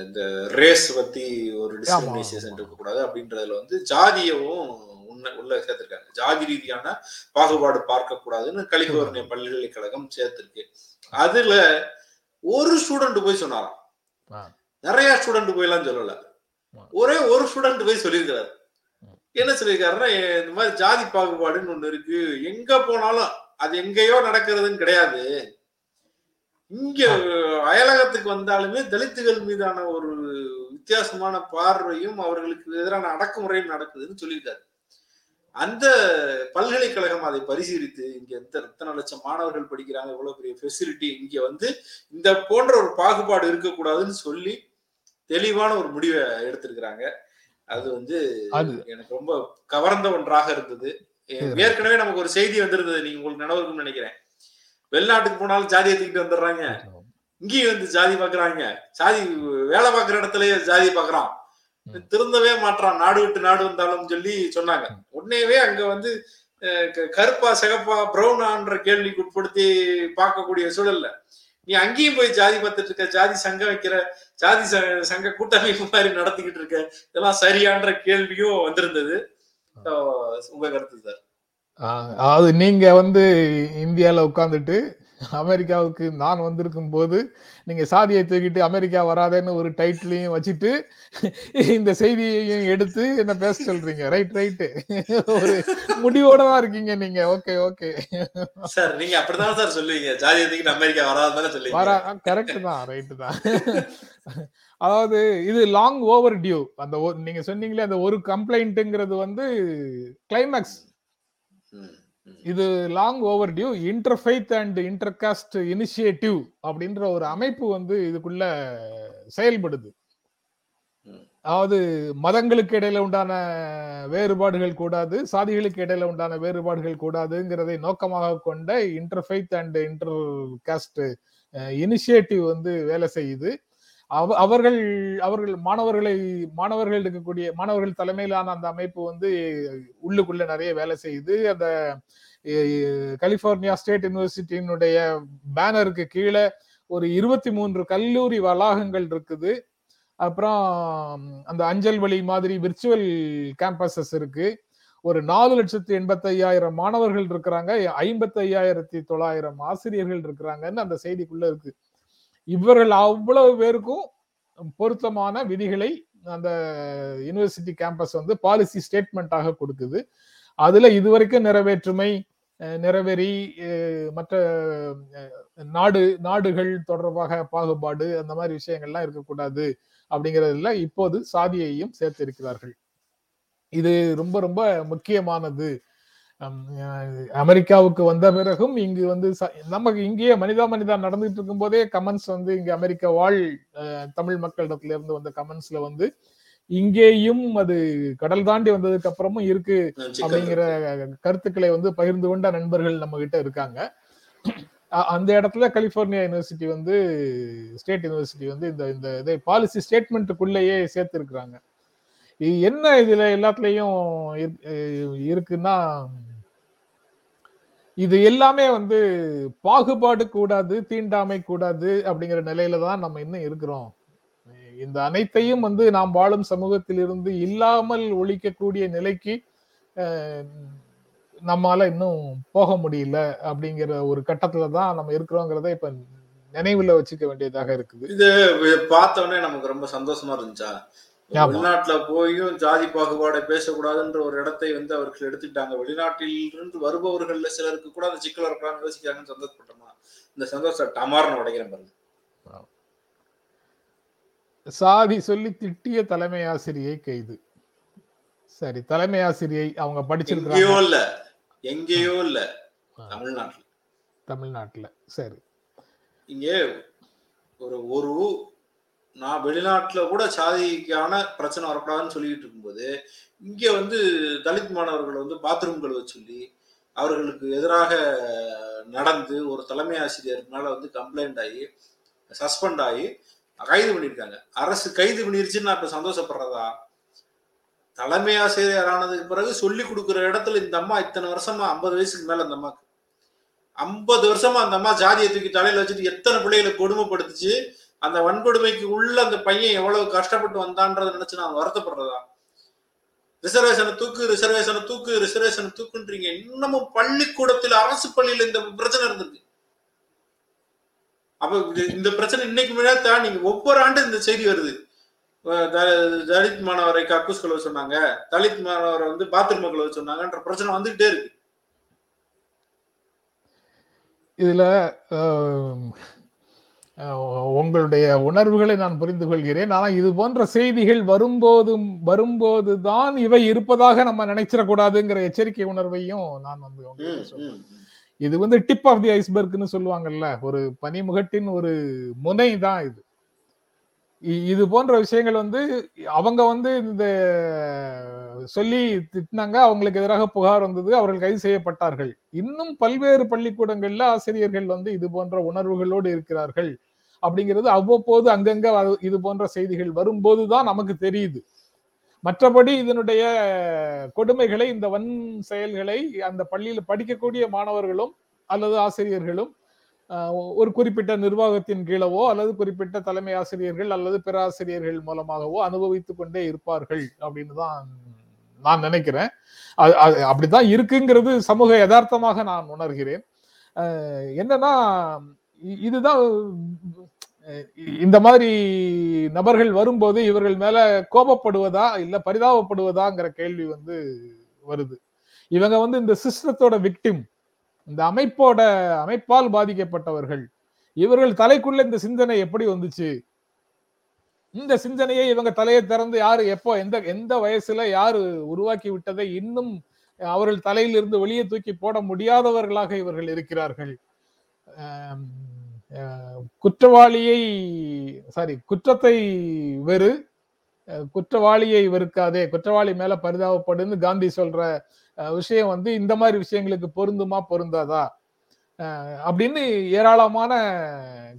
Speaker 2: இந்த ரேஸ் பத்தி ஒரு டிஸ்கிரிமினேஷன். இருக்கக்கூடாது அப்படின்றதுல வந்து ஜாதியவும் உள்ள உள்ள சேர்த்திருக்காங்க ஜாதி ரீதியான பாகுபாடு பார்க்க கூடாதுன்னு கலிபோர்னியா பல்கலைக்கழகம் சேர்த்திருக்கு அதுல ஒரு ஸ்டூடெண்ட் போய் சொன்னாராம். நிறைய ஸ்டூடெண்ட் போய் எல்லாம் சொல்லல. ஒரே ஒரு ஸ்டூடெண்ட் போய் சொல்லியிருக்காரு
Speaker 1: ம்.
Speaker 2: என்ன சொல்லியிருக்காருன்னா "எ- இந்த மாதிரி ஜாதி பாகுபாடுன்னு ஒண்ணு இருக்கு. எங்க போனாலும் அது எங்கேயோ நடக்கிறதுன்னு கிடையாது. இங்க அயலகத்துக்கு வந்தாலுமே தலித்துகள் மீதான ஒரு வித்தியாசமான பார்வையும் அவர்களுக்கு எதிரான அடக்குமுறையும் நடக்குதுன்னு சொல்லியிருக்காரு. அந்த பல்கலைக்கழகம் அதை பரிசீலித்து இங்க எந்த எத்தனை லட்சம் மாணவர்கள் படிக்கிறாங்க இவ்வளவு பெரிய ஃபெசிலிட்டி இங்க வந்து இந்த போன்ற ஒரு பாகுபாடு இருக்கக்கூடாதுன்னு சொல்லி தெளிவான ஒரு முடிவை எடுத்திருக்கிறாங்க. அது வந்து எனக்கு ரொம்ப கவர்ந்த ஒன்றாக இருந்தது. ஏற்கனவே நமக்கு ஒரு செய்தி வந்திருந்தது நீங்க உங்களுக்கு நினைவு நினைக்கிறேன். வெளிநாட்டுக்கு போனாலும் ஜாதியை தூக்கிட்டு வந்துடுறாங்க. இங்கேயும் வந்து ஜாதி பாக்குறாங்க. ஜாதி வேலை பார்க்குற இடத்துலயே ஜாதி பாக்குறான். திருந்தவே மாட்றான். நாடு விட்டு நாடு வந்தாலும் சொல்லி சொன்னாங்க. உடனேவே அங்க வந்து கருப்பா சிகப்பா பிரவுனான்ற கேள்விக்கு உட்படுத்தி பார்க்கக்கூடிய சூழல்ல. நீ அங்கேயும் போய் ஜாதி பார்த்துட்டு இருக்க ஜாதி சங்கம் வைக்கிற ஜாதி ச- சங்க கூட்டமைப்பு மாதிரி நடத்திக்கிட்டு இருக்க இதெல்லாம் சரியான்ற கேள்வியும் வந்திருந்தது. உங்க கருத்து சார்?
Speaker 1: ஆஹ் அதாவது நீங்க வந்து இந்தியால உட்கார்ந்துட்டு அமெரிக்காவுக்கு நான் வந்திருக்கும் போது நீங்க சாதியை தூக்கிட்டு அமெரிக்கா வராதேன்னு ஒரு டைட்டிலையும் வச்சுட்டு இந்த செய்தியையும் எடுத்து என்ன பேச சொல்றீங்க? ரைட் ரைட்டு ஒரு முடிவோட தான் இருக்கீங்க நீங்க. ஓகே ஓகே
Speaker 2: சார் நீங்க அப்படிதான் சார் சொல்லுவீங்க. ஜாதியை தூக்கிட்டு அமெரிக்கா வராதுன்னு சொல்லுவீங்க.
Speaker 1: வரா கரெக்ட் தான் ரைட்டு தான். அதாவது இது லாங் ஓவர் டியூ அந்த நீங்க சொன்னீங்களே அந்த ஒரு கம்ப்ளைண்ட்டுங்கிறது வந்து கிளைமேக்ஸ். இது long overdue interfaith and intercaste initiative அப்படின்ற ஒரு அமைப்பு வந்து இதுக்குள்ள செயல்படுது. அதாவது மதங்களுக்கு இடையில உண்டான வேறுபாடுகள் கூடாது சாதிகளுக்கு இடையில உண்டான வேறுபாடுகள் கூடாதுங்கிறதை நோக்கமாக கொண்ட interfaith and intercaste initiative வந்து வேலை செய்யுது. அவர்கள் அவர்கள் மாணவர்களை மாணவர்கள் இருக்கக்கூடிய மாணவர்கள் தலைமையிலான அந்த அமைப்பு வந்து உள்ளுக்குள்ள நிறைய வேலை செய்யுது. அந்த கலிபோர்னியா ஸ்டேட் யூனிவர்சிட்டியினுடைய பேனருக்கு கீழே ஒரு இருபத்தி மூன்று கல்லூரி வளாகங்கள் இருக்குது. அப்புறம் அந்த அஞ்சல் வழி மாதிரி விர்ச்சுவல் கேம்பஸஸ் இருக்கு. ஒரு நாலு லட்சத்தி எண்பத்தி ஐயாயிரம் மாணவர்கள் இருக்கிறாங்க. ஐம்பத்தி ஐயாயிரத்தி தொள்ளாயிரம் ஆசிரியர்கள் இருக்கிறாங்கன்னு அந்த செய்திக்குள்ள இருக்கு. இவர்கள் அவ்வளவு பேருக்கும் பொருத்தமான விதிகளை அந்த யூனிவர்சிட்டி கேம்பஸ் வந்து பாலிசி ஸ்டேட்மெண்ட்டாக கொடுக்குது. அதுல இதுவரைக்கும் நிறைவேற்றுமை நிறைவேறி மற்ற நாடு நாடுகள் தொடர்பாக பாகுபாடு அந்த மாதிரி விஷயங்கள்லாம் இருக்கக்கூடாது அப்படிங்கிறதுல இப்போது சாதியையும் சேர்த்திருக்கிறார்கள். இது ரொம்ப ரொம்ப முக்கியமானது. அமெரிக்காவுக்கு வந்த பிறகும் இங்கு வந்து ச- நமக்கு இங்கேயே மனிதா மனிதா நடந்துட்டு இருக்கும் போதே கமெண்ட்ஸ் வந்து இங்க அமெரிக்க வாழ் தமிழ் மக்களிடத்துல இருந்து வந்த கமெண்ட்ஸ்ல வந்து இங்கேயும் அது கடல் தாண்டி வந்ததுக்கு அப்புறமும் இருக்கு அப்படிங்கிற கருத்துக்களை வந்து பகிர்ந்து கொண்ட நண்பர்கள் நம்ம கிட்ட இருக்காங்க. அந்த இடத்துல கலிபோர்னியா யூனிவர்சிட்டி வந்து ஸ்டேட் யூனிவர்சிட்டி வந்து இந்த இந்த இதை பாலிசி ஸ்டேட்மெண்ட்டுக்குள்ளேயே சேர்த்திருக்கிறாங்க. என்ன இதுல எல்லாத்துலயும் இருக்குன்னா இது எல்லாமே வந்து பாகுபாடு கூடாது தீண்டாமை கூடாது அப்படிங்கிற நிலையில தான் நம்ம இன்னும் இருக்கிறோம். இந்த அனைத்தையும் வந்து நாம் வாழும் சமூகத்திலிருந்து இல்லாமல் ஒழிக்கக்கூடிய நிலைக்கு நம்மால இன்னும் போக முடியல அப்படிங்கிற ஒரு கட்டத்துல தான் நம்ம இருக்கிறோங்கிறத இப்ப நினைவுல வச்சுக்க வேண்டியதாக இருக்குது.
Speaker 2: இது பார்த்த உடனே நமக்கு ரொம்ப சந்தோஷமா இருந்துச்சா? வெளிநாட்டுல போயும் ஜாதி பாகுபாடை பேசக்கூடாதுன்ற ஒரு இடத்தை வந்து அவர்கள் எடுத்துக்கிட்டாங்க. வெளிநாட்டில் இருந்து வருபவர்கள்ல சிலருக்கு கூட அந்த சிக்கல் இருக்கலாம்னு யோசிக்கிறாங்கன்னு சந்தோஷப்பட்டோமா இந்த சந்தோஷம் டமார்னு உடைக்கிறேன் பாருங்க.
Speaker 1: சாதி சொல்லி திட்டிய தலைமை ஆசிரியை கைது. சரி தலைமை ஆசிரியை அவங்க படிச்சிருக்காங்க
Speaker 2: இல்ல எங்கேயோ இல்ல. தமிழ்நாட்டுல.
Speaker 1: தமிழ்நாட்டுல. சரி.
Speaker 2: இங்கே ஒரு ஒரு நான் வெளிநாட்டில் கூட சாதிக்கான பிரச்சனை வரக்கூடாதுன்னு சொல்லிட்டு இருக்கும்போது இங்கே வந்து தலித் மாணவர்கள் வந்து பாத்ரூம் கழுவ சொல்லி அவர்களுக்கு எதிராக நடந்து ஒரு தலைமை ஆசிரியர் மேலே வந்து கம்ப்ளைண்ட் ஆகி சஸ்பெண்ட் ஆகி கைது பண்ணியிருக்காங்க. அரசு கைது பண்ணிருச்சுன்னு நான் இப்போ சந்தோஷப்படுறதா? தலைமை ஆசிரியர் ஆனதுக்கு பிறகு சொல்லி கொடுக்குற இடத்துல இந்த அம்மா இத்தனை வருஷமா ஐம்பது வயசுக்கு மேல அந்த அம்மாக்கு. ஐம்பது வருஷமா அந்த அம்மா ஜாதியை தூக்கி தலையில வச்சுட்டு எத்தனை பிள்ளைகளை கொடுமைப்படுத்துச்சு? அந்த வன்கொடுமைக்கு உள்ள அந்த பையன் எவ்வளவு கஷ்டப்பட்டு வந்தான்றத நினைச்சு நான் வருத்தப்படுறதா? ரிசர்வேஷனை தூக்கு ரிசர்வேஷனை தூக்கு ரிசர்வேஷனை தூக்குன்றீங்க. இன்னமும் பள்ளிக்கூடத்தில் அரசு பள்ளியில் இந்த பிரச்சனை இருந்திருக்கு. அப்ப இந்த பிரச்சனை இன்னைக்கு முன்னாடி நீங்க ஒவ்வொரு ஆண்டு இந்த செய்தி வருது. தலித் மாணவரை கக்கூஸ் கழுவ சொன்னாங்க. தலித் மாணவரை வந்து பாத்ரூம் கழுவ சொன்னாங்கன்ற பிரச்சனை வந்துகிட்டே இருக்கு.
Speaker 1: இதுல உங்களுடைய உணர்வுகளை நான் புரிந்து கொள்கிறேன். ஆனா இது போன்ற செய்திகள் வரும்போதும் வரும்போதுதான் இவை இருப்பதாக நம்ம நினைச்சிடக்கூடாதுங்கிற எச்சரிக்கை உணர்வையும் நான் வந்து. இது வந்து டிப் ஆஃப் தி ஐஸ்பர்க்னு சொல்லுவாங்கல்ல ஒரு பனிமுகட்டின் ஒரு முனை தான் இது. இது போன்ற விஷயங்கள் வந்து அவங்க வந்து இந்த சொல்லி திட்டினாங்க. அவங்களுக்கு எதிராக புகார் வந்தது. அவர்கள் கைது செய்யப்பட்டார்கள். இன்னும் பல்வேறு பள்ளிக்கூடங்கள்ல ஆசிரியர்கள் வந்து இது போன்ற உணர்வுகளோடு இருக்கிறார்கள். அப்படிங்கிறது அவ்வப்போது அங்கங்க இது போன்ற செய்திகள் வரும்போதுதான் நமக்கு தெரியுது. மற்றபடி இதனுடைய கொடுமைகளை இந்த வன் செயல்களை அந்த பள்ளியில் படிக்கக்கூடிய மாணவர்களும் அல்லது ஆசிரியர்களும் ஒரு குறிப்பிட்ட நிர்வாகத்தின் கீழவோ அல்லது குறிப்பிட்ட தலைமை ஆசிரியர்கள் அல்லது பேராசிரியர்கள் மூலமாகவோ அனுபவித்துக் கொண்டே இருப்பார்கள் அப்படின்னு தான் நான் நினைக்கிறேன். அது- அது அப்படிதான் இருக்குங்கிறது சமூக யதார்த்தமாக நான் உணர்கிறேன். என்னன்னா இதுதான் இந்த மாதிரி நபர்கள் வரும்போது இவர்கள் மேல கோபப்படுவதா இல்ல பரிதாபப்படுவதாங்கிற கேள்வி வந்து வருது. இவங்க வந்து இந்த சிஸ்டத்தோட விக்டிம் இந்த அமைப்போட அமைப்பால் பாதிக்கப்பட்டவர்கள். இவர்கள் தலைக்குள்ள இந்த சிந்தனை எப்படி வந்துச்சு? இந்த சிந்தனையை இவங்க தலையை திறந்து யாரு எப்போ எந்த எந்த வயசுல யாரு உருவாக்கி விட்டதை இன்னும் அவர்கள் தலையிலிருந்து வெளியே தூக்கி போட முடியாதவர்களாக இவர்கள் இருக்கிறார்கள். அஹ், குற்றவாளியை சாரி குற்றத்தை வெறு அஹ், குற்றவாளியை வெறுக்காதே குற்றவாளி மேல பரிதாபப்படுன்னு காந்தி சொல்ற விஷயம் வந்து இந்த மாதிரி விஷயங்களுக்கு பொருந்துமா பொருந்தாதா? அப்படின்னு ஏராளமான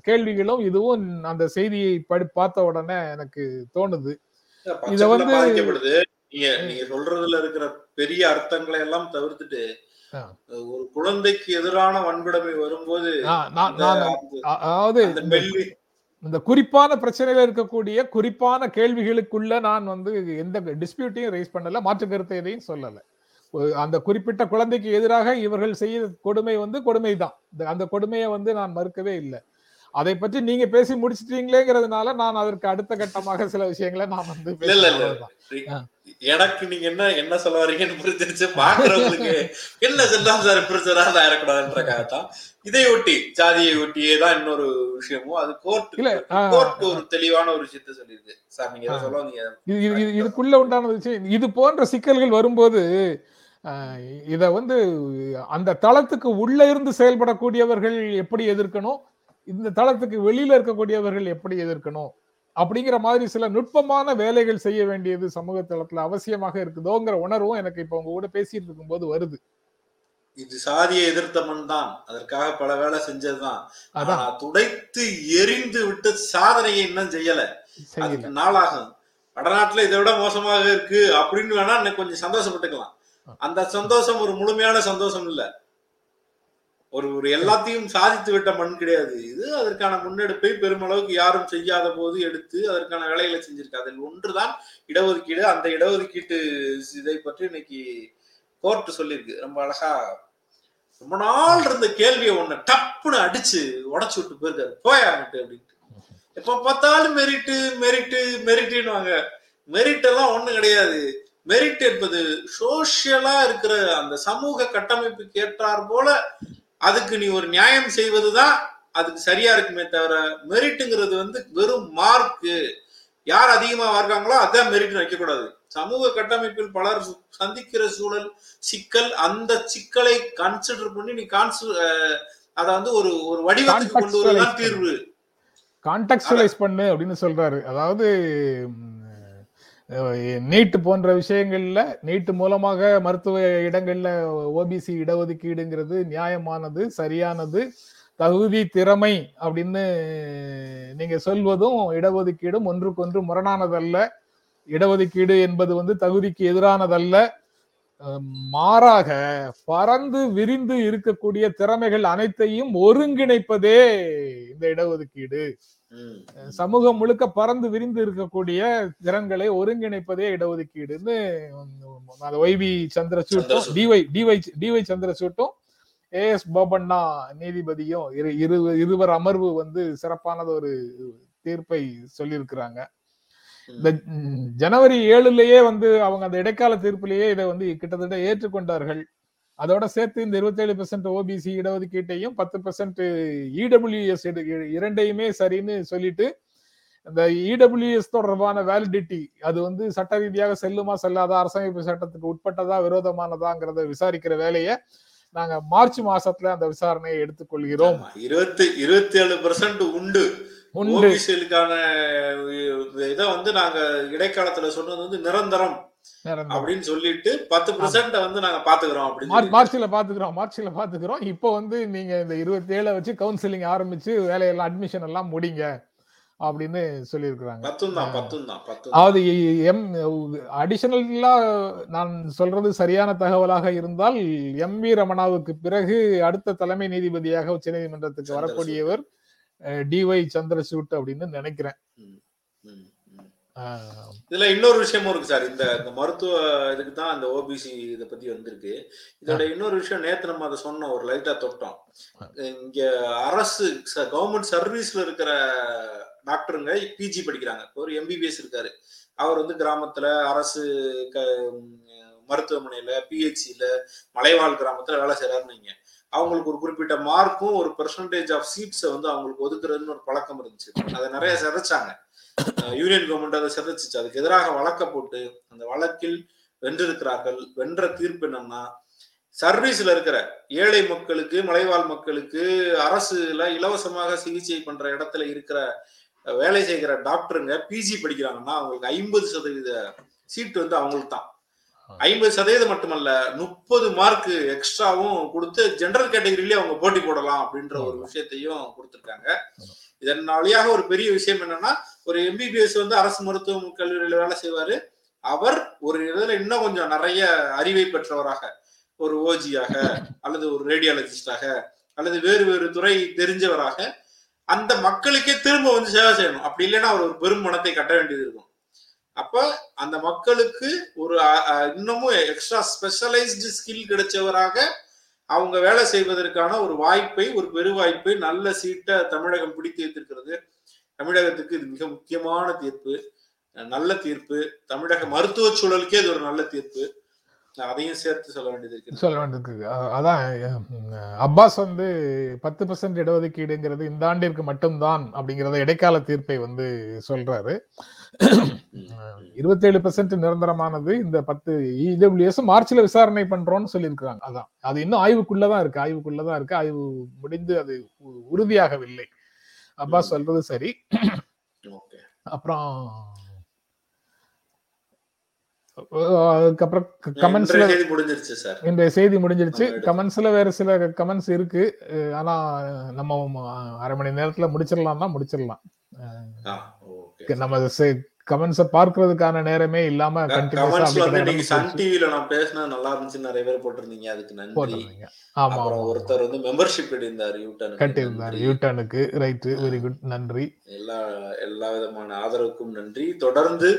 Speaker 1: கேள்விகளும் இதுவும் அந்த செய்தியை படி பார்த்த உடனே எனக்கு தோணுது. இத வந்து-
Speaker 2: நீங்க நீங்க சொல்றதுல இருக்கிற பெரிய அர்த்தங்களை எல்லாம் தவிர்த்துட்டு. ஒரு குழந்தைக்கு எதிரான வன்கொடுமை வரும்போது
Speaker 1: அதாவது இந்த குறிப்பான பிரச்சனையில இருக்கக்கூடிய குறிப்பான கேள்விகளுக்குள்ள நான் வந்து எந்த டிஸ்பியூட்டையும் ரைஸ் பண்ணல மாற்று கருத்து எதையும் சொல்லல. அந்த குறிப்பிட்ட குழந்தைக்கு எதிராக இவர்கள் செய்த கொடுமை வந்து கொடுமை தான் அந்த கொடுமையை வந்து நான் மறுக்கவே இல்லை. அதை பற்றி நீங்க பேசி முடிச்சிட்டீங்களேங்கிறதுனால நான் அதற்கு அடுத்த கட்டமாக சில விஷயங்களை நான் வந்து
Speaker 2: இல்ல, இல்ல, இல்ல. எனக்கு நீங்க என்ன என்ன சொல்ல வரீங்கன்னு புரிஞ்சிருச்சு. பாக்குறவங்களுக்கு என்ன செல்லாம் சார் பிரச்சனை ஆயிடக்கூடாதுன்றக்காகத்தான் இதை ஒட்டி ஜாதியை ஒட்டியே தான் இன்னொரு விஷயமும். அது கோர்ட்
Speaker 1: இல்ல,
Speaker 2: கோர்ட் ஒரு தெளிவான ஒரு விஷயத்த சொல்லியிருக்கு. சார் நீங்க சொல்ல
Speaker 1: இதுக்குள்ள உண்டான விஷயம். இது போன்ற சிக்கல்கள் வரும்போது இத வந்து அந்த தளத்துக்கு உள்ள இருந்து செயல்படக்கூடியவர்கள் எப்படி எதிர்க்கணும்? இந்த தளத்துக்கு வெளியில இருக்கக்கூடியவர்கள் எப்படி எதிர்க்கணும்? அப்படிங்கிற மாதிரி சில நுட்பமான வேலைகள் செய்ய வேண்டியது சமூக தளத்துல அவசியமாக இருக்குதோங்கிற உணர்வும் எனக்கு இப்ப உங்க கூட பேசிட்டு இருக்கும்போது வருது.
Speaker 2: இது சாதியை எதிர்த்த மண் தான். அதற்காக பல வேலை செஞ்சதுதான்
Speaker 1: அதான்.
Speaker 2: துடைத்து எரிந்து விட்டு சாதனையை இன்னும் செய்யல. நாளாகும். வடநாட்டுல இதை விட மோசமாக இருக்கு அப்படின்னு வேணா இன்னும் கொஞ்சம் சந்தோஷப்பட்டுக்கலாம். அந்த சந்தோஷம் ஒரு முழுமையான சந்தோஷம் இல்ல. ஒரு ஒரு எல்லாத்தையும் சாதித்து விட்ட மண் கிடையாது. இது அதற்கான முன்னெடுப்பை பெருமளவுக்கு யாரும் செய்யாத போது எடுத்து அதற்கான வேலைகளை செஞ்சிருக்கு. அதில் ஒன்றுதான் இடஒதுக்கீடு. அந்த இடஒதுக்கீட்டு இதை பற்றி இன்னைக்கு கோர்ட் சொல்லியிருக்கு. ரொம்ப அழகா ரொம்ப நாள் இருந்த கேள்வியை ஒண்ணு டப்புன்னு அடிச்சு உடைச்சு விட்டு போயிருக்காரு. போயாங்கிட்டு அப்படின்ட்டு. எப்ப பார்த்தாலும் மெரிட்டு மெரிட்டு மெரிட்டுன்னு வாங்க மெரிட் எல்லாம் ஒண்ணும் கிடையாது. மெரிட் என்பது சோசியலா இருக்கிற அந்த சமூக கட்டமைப்புக்கு ஏற்றார் போல அதுக்கு நீ ஒரு நியாயம் செய்வதுதான் அதுக்கு சரியா இருக்குமே தவிர மெரிட்டுங்கிறது வந்து வெறும் மார்க்கு யார் அதிகமா இருக்காங்களோ அதான் மெரிட் வைக்கக்கூடாது. சமூக கட்டமைப்பில் பலர் சந்திக்கிற சூழல் சிக்கல் அந்த சிக்கலை கன்சிடர் பண்ணி நீ கான்சு அத வந்து ஒரு ஒரு வடிவத்துக்கு கொண்டு வருவதுதான் தீர்வு.
Speaker 1: கான்டெக்சுவலைஸ் பண்ணு அப்படின்னு சொல்றாரு. அதாவது நீட்டு போன்ற விஷயங்கள்ல நீட்டு மூலமாக மருத்துவ இடங்கள்ல ஓபிசி இடஒதுக்கீடுங்கிறது நியாயமானது சரியானது தகுதி திறமை அப்படின்னு நீங்க சொல்வதும் இடஒதுக்கீடும் ஒன்றுக்கொன்று முரணானதல்ல. இடஒதுக்கீடு என்பது வந்து தகுதிக்கு எதிரானதல்ல. மாறாக பறந்து விரிந்து இருக்கக்கூடிய திறமைகள் அனைத்தையும் ஒருங்கிணைப்பதே இந்த இடஒதுக்கீடு. சமூகம் முழுக்க பறந்து விரிந்து இருக்கக்கூடிய திறன்களை ஒருங்கிணைப்பதே இடஒதுக்கீடுன்னு ஒய்வி சந்திரசூட்டும் டிஒய் டிஒய் டிஒய் சந்திரசூட்டும் ஏ எஸ் போபண்ணா நீதிபதியும் இரு இரு இருவர் அமர்வு வந்து சிறப்பானது ஒரு தீர்ப்பை சொல்லியிருக்கிறாங்க. இந்த ஜனவரி ஏழுலயே வந்து அவங்க அந்த இடைக்கால தீர்ப்பிலேயே இதை வந்து கிட்டத்தட்ட ஏற்றுக்கொண்டார்கள். அதோட சேர்த்து இந்த இருபத்தி ஏழு பெர்சென்ட் ஓபிசி இடஒதுக்கீட்டையும் பத்து பெர்சென்ட் இடபிள்யூஎஸ் இரண்டையுமே சரின்னு சொல்லிட்டு இந்த இடபிள்யூஎஸ் தொடர்பான வேலிடிட்டி அது வந்து சட்ட ரீதியாக செல்லுமா செல்லாதா அரசமைப்பு சட்டத்துக்கு உட்பட்டதா விரோதமானதாங்கிறத விசாரிக்கிற வேலையை நாங்க மார்ச் மாசத்துல அந்த விசாரணையை எடுத்துக்கொள்கிறோம்.
Speaker 2: இருபத்தி இருபத்தி ஏழு பெர்சென்ட் உண்டு. ஓபிசியலுக்கான இதை வந்து நாங்க இடைக்காலத்துல சொன்னது வந்து நிரந்தரம். அப்படின்னு சொல்லிட்டு பத்து பெர்சென்ட் வந்து நாங்க பாத்துக்கிறோம் அப்படின்னு
Speaker 1: மார்ச்ல பாத்துக்கிறோம் மார்ச்ல பாத்துக்கிறோம். இப்போ வந்து நீங்க இந்த இருபத்தி ஏழை வச்சு கவுன்சிலிங் ஆரம்பிச்சு வேலையெல்லாம் அட்மிஷன் எல்லாம் முடிங்க அப்படின்னு சொல்லியிருக்கிறாங்க. அதாவது எம் அடிஷனலா நான் சொல்றது சரியான தகவலாக இருந்தால் எம் வி ரமணாவுக்கு பிறகு அடுத்த தலைமை நீதிபதியாக உச்ச நீதிமன்றத்துக்கு வரக்கூடியவர் டிஒய் சந்திரசூட் அப்படின்னு நினைக்கிறேன்.
Speaker 2: இதுல இன்னொரு விஷயமும் இருக்கு சார். இந்த மருத்துவ இதுக்கு தான் இந்த ஓபிசி இதை பத்தி வந்திருக்கு. இதோட இன்னொரு விஷயம் நேத்து நம்ம அதை சொன்னோம். ஒரு லைட்டா தொட்டோம். இங்க அரசு கவர்மெண்ட் சர்வீஸ்ல இருக்கிற டாக்டருங்க பிஜி படிக்கிறாங்க. ஒரு எம்பிபிஎஸ் இருக்காரு. அவர் வந்து கிராமத்துல அரசு மருத்துவமனையில பிஹெச்சில மலைவாழ் கிராமத்துல வேலை செய்யறாருன்னு அவங்களுக்கு ஒரு குறிப்பிட்ட மார்க்கும் ஒரு பெர்சன்டேஜ் ஆஃப் சீட்ஸை வந்து அவங்களுக்கு ஒதுக்குறதுன்னு ஒரு பழக்கம் இருந்துச்சு. அதை நிறைய சிதைச்சாங்க. யூனியன் கவர்மெண்ட் அதை சிதைச்சிச்சு. அதுக்கு எதிராக வழக்க போட்டு அந்த வழக்கில் வென்றிருக்கிறார்கள். வென்ற தீர்ப்பு என்னன்னா சர்வீஸ்ல இருக்கிற ஏழை மக்களுக்கு மலைவாழ் மக்களுக்கு அரசுல இலவசமாக சிகிச்சை பண்ற இடத்துல இருக்கிற வேலை செய்கிற டாக்டருங்க பிஜி படிக்கிறாங்கன்னா அவங்களுக்கு ஐம்பது சதவீத சீட் வந்து அவங்களுக்கு தான் ஐம்பது சதவீதம் மட்டுமல்ல முப்பது மார்க் எக்ஸ்ட்ராவும் கொடுத்து ஜெனரல் கேட்டகரியிலேயே அவங்க போட்டி போடலாம் அப்படின்ற ஒரு விஷயத்தையும் கொடுத்துருக்காங்க. இதன் வழியாக ஒரு பெரிய விஷயம் என்னன்னா ஒரு எம்பிபிஎஸ் வந்து அரசு மருத்துவ கல்லூரியில வேலை செய்வாரு. அவர் ஒரு இதுல இன்னும் கொஞ்சம் நிறைய அறிவை பெற்றவராக ஒரு ஓஜியாக அல்லது ஒரு ரேடியாலஜிஸ்டாக அல்லது வேறு வேறு துறை தெரிஞ்சவராக அந்த மக்களுக்கே திரும்ப வந்து சேவை செய்யணும். அப்படி இல்லைன்னா அவர் ஒரு பெரும் பணத்தை கட்ட வேண்டியது இருக்கும். அப்ப அந்த மக்களுக்கு ஒரு இன்னமும் எக்ஸ்ட்ரா ஸ்பெஷலைஸ்டு ஸ்கில் கிடைச்சவராக அவங்க வேலை செய்வதற்கான ஒரு வாய்ப்பை ஒரு பெரு வாய்ப்பை நல்ல சீட்டை தமிழகம் பிடித்து வைத்திருக்கிறது. தமிழகத்துக்கு இது மிக முக்கியமான தீர்ப்பு நல்ல தீர்ப்பு. தமிழக மருத்துவ சூழலுக்கே இது ஒரு நல்ல தீர்ப்பு. அதையும் சேர்த்து சொல்ல வேண்டியது இருக்கு
Speaker 1: சொல்ல வேண்டியது அதான் அப்பாஸ் வந்து பத்து பர்சன்ட் இடஒதுக்கீடுங்கிறது இந்த ஆண்டிற்கு மட்டும்தான் அப்படிங்கறத இடைக்கால தீர்ப்பை வந்து சொல்றாரு. இருபத்தேழு பெர்சென்ட் நிரந்தரமானது இந்த பத்து இடபிள்யூஎஸ் மார்ச்ல விசாரணை பண்றோம்னு சொல்லியிருக்காங்க அதான். அது இன்னும் ஆய்வுக்குள்ளதான் இருக்கு. ஆய்வுக்குள்ளதான் இருக்கு. ஆய்வு முடிந்து அது உறுதியாகவில்லை. அப்பாஸ் சொல்றது சரி. அப்புறம் அதுக்கப்புறம் கமெண்ட்ஸ்ல
Speaker 2: முடிஞ்சிருச்சு சார்.
Speaker 1: இன்றைய செய்தி முடிஞ்சிருச்சு. கமெண்ட்ஸ்ல வேற சில கமெண்ட்ஸ் இருக்கு. ஆனா நம்ம அரை மணி நேரத்துல முடிச்சிடலாம்னா முடிச்சிடலாம். நம்ம கமெண்ட்ஸ பார்க்கிறதுக்கான நேரமே இல்லாம
Speaker 2: சன் டிவில நான் பேசினா நல்லா இருந்துச்சு. நிறைய பேர் போட்டிருந்தீங்க. அதுக்கு நன்றி.
Speaker 1: ஆமா
Speaker 2: ஒருத்தர் வந்து மெம்பர்ஷிப் கட்டியிருந்தார். யூட்டன்
Speaker 1: கட்டியிருந்தார் யூட்டனுக்கு ரைட் வெரி குட் நன்றி.
Speaker 2: எல்லா எல்லா விதமான ஆதரவுக்கும் நன்றி. தொடர்ந்து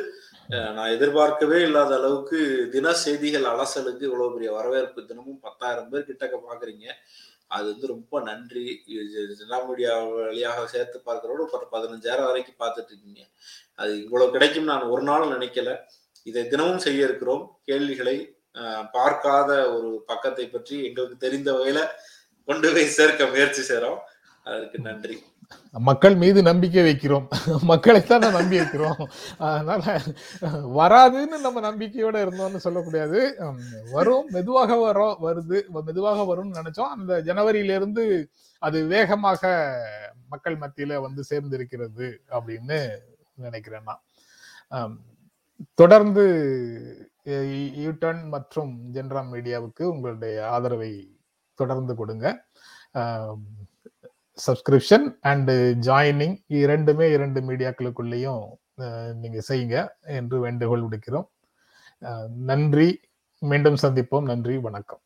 Speaker 2: நான் எதிர்பார்க்கவே இல்லாத அளவுக்கு தின செய்திகள் அலசலுக்கு இவ்வளவு பெரிய வரவேற்பு தினமும் பத்தாயிரம் பேர் கிட்டக்க பாக்குறீங்க அது வந்து ரொம்ப நன்றி. ஜனா மீடியா வழியாக சேர்த்து பார்க்கறோட ஒரு பதினஞ்சாயிரம் வரைக்கும் பார்த்துட்டு இருக்கீங்க. அது இவ்வளவு கிடைக்கும் நான் ஒரு நாள் நினைக்கல. இதை தினமும் செய்ய இருக்கிறோம். கேள்விகளை பார்க்காத ஒரு பக்கத்தை பற்றி எங்களுக்கு தெரிந்த வகையில கொண்டு போய் சேர்க்க முயற்சி செய்கிறோம் அதற்கு நன்றி.
Speaker 1: மக்கள் மீது நம்பிக்கை வைக்கிறோம். மக்களைத்தான் நம்பி வைக்கிறோம். அதனால வராதுன்னு நம்ம நம்பிக்கையோட இருந்தோம்னு சொல்லக்கூடாது. வரும் மெதுவாக வரும் வருது மெதுவாக வரும்னு நினைச்சோம். அந்த ஜனவரியில இருந்து அது வேகமாக மக்கள் மத்தியில வந்து சேர்ந்திருக்கிறது அப்படின்னு நினைக்கிறேன் நான். தொடர்ந்து யூடன் மற்றும் ஜென்ரா மீடியாவுக்கு உங்களுடைய ஆதரவை தொடர்ந்து கொடுங்க. சப்ஸ்கிரிப்ஷன் அண்டு ஜாயினிங் இரண்டுமே இரண்டு மீடியாக்களுக்குள்ளேயும் நீங்கள் செய்யுங்க என்று வேண்டுகோள் விடுக்கிறோம். நன்றி. மீண்டும் சந்திப்போம். நன்றி. வணக்கம்.